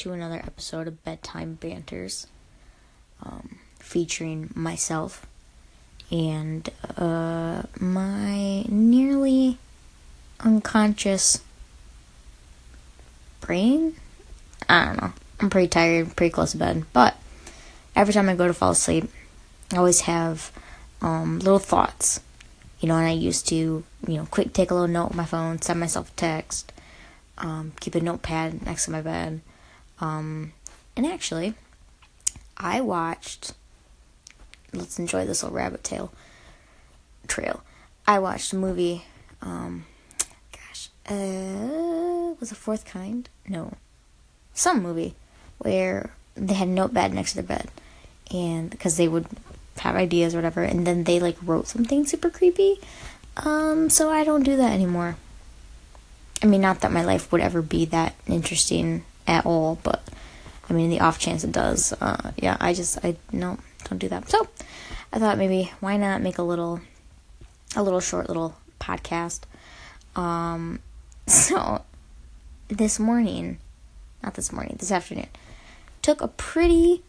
to another episode of Bedtime Banters um, featuring myself and uh, my nearly unconscious brain. I don't know. I'm pretty tired, pretty close to bed, but every time I go to fall asleep, I always have um, little thoughts. You know, and I used to, you know, quick take a little note on my phone, send myself a text, um, keep a notepad next to my bed. Um, and actually, I watched. Let's enjoy this little rabbit tail trail. I watched a movie. Um, gosh, uh, was a fourth kind? No, some movie where they had a notepad next to their bed, and because they would have ideas or whatever, and then they like wrote something super creepy. Um, so I don't do that anymore. I mean, not that my life would ever be that interesting at all, but I mean, the off chance it does, uh, yeah, I just, I no, don't do that. So I thought maybe why not make a little, a little short little podcast. Um, so this morning, not this morning, this afternoon, took a pretty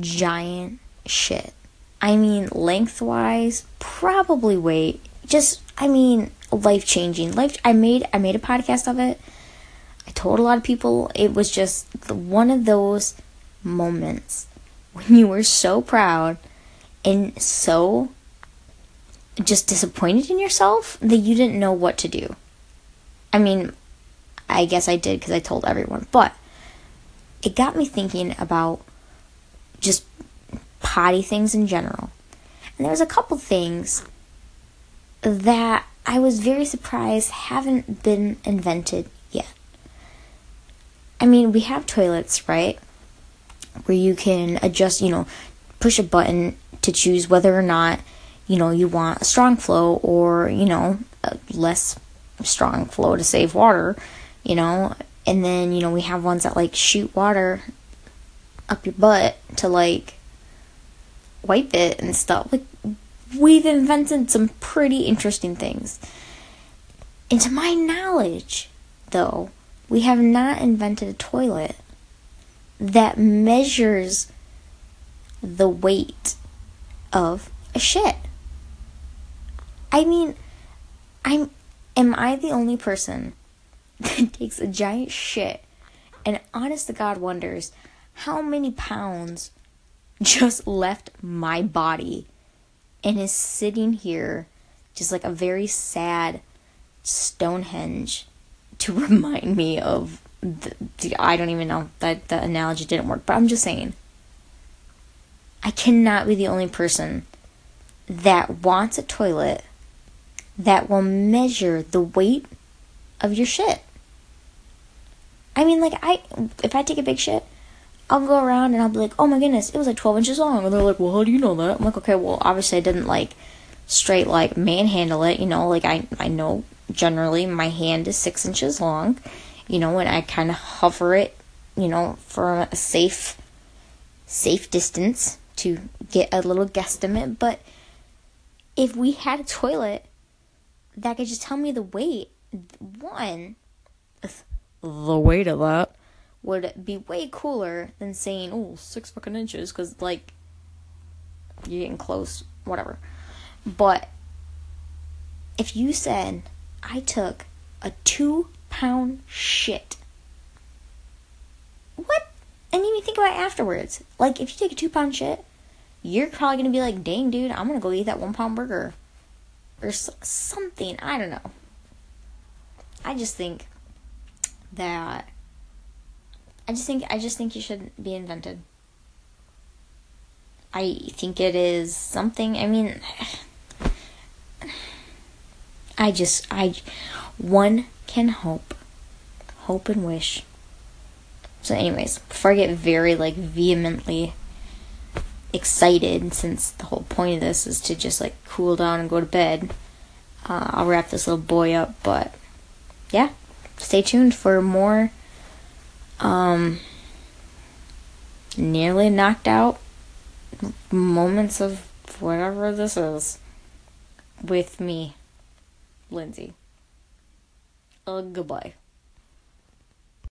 giant shit. I mean, lengthwise, probably weight. Just, I mean, life changing. Life. I made. I made a podcast of it. I told a lot of people. It was just one of those moments when you were so proud and so just disappointed in yourself that you didn't know what to do. I mean, I guess I did because I told everyone, but it got me thinking about just potty things in general. And there was a couple things that I was very surprised haven't been invented. I mean, we have toilets, right? Where you can adjust, you know, push a button to choose whether or not, you know, you want a strong flow or, you know, a less strong flow to save water, you know. And then, you know, we have ones that like shoot water up your butt to like wipe it and stuff. Like, we've invented some pretty interesting things. And to my knowledge, though, we have not invented a toilet that measures the weight of a shit. I mean, I'm am I the only person that takes a giant shit and honest to God wonders how many pounds just left my body and is sitting here just like a very sad Stonehenge to remind me of the, the, I don't even know that the analogy didn't work, but I'm just saying I cannot be the only person that wants a toilet that will measure the weight of your shit. I mean, like I if I take a big shit, I'll go around and I'll be like, oh my goodness, it was like 12 inches long. And they're like, well, how do you know that? I'm like, okay, well, obviously I didn't like straight like manhandle it, you know, like I, I know generally my hand is six inches long, you know, and I kind of hover it, you know, for a safe, safe distance to get a little guesstimate. But if we had a toilet that could just tell me the weight, one, the weight of that would be way cooler than saying, oh, six fucking inches, because, like, you're getting close, whatever. But if you said, I took a two pound shit, what? And even think about it afterwards. Like, if you take a two pound shit, you're probably gonna be like, dang, dude, I'm gonna go eat that one pound burger. Or something. I don't know. I just think that I just think I just think you should be invented. I think it is something. I mean, I just I one can hope, hope and wish. So, anyways, before I get very like vehemently excited, since the whole point of this is to just like cool down and go to bed, uh, I'll wrap this little boy up. But yeah, stay tuned for more um, nearly knocked out moments of whatever this is with me, Lindsay. Uh, goodbye.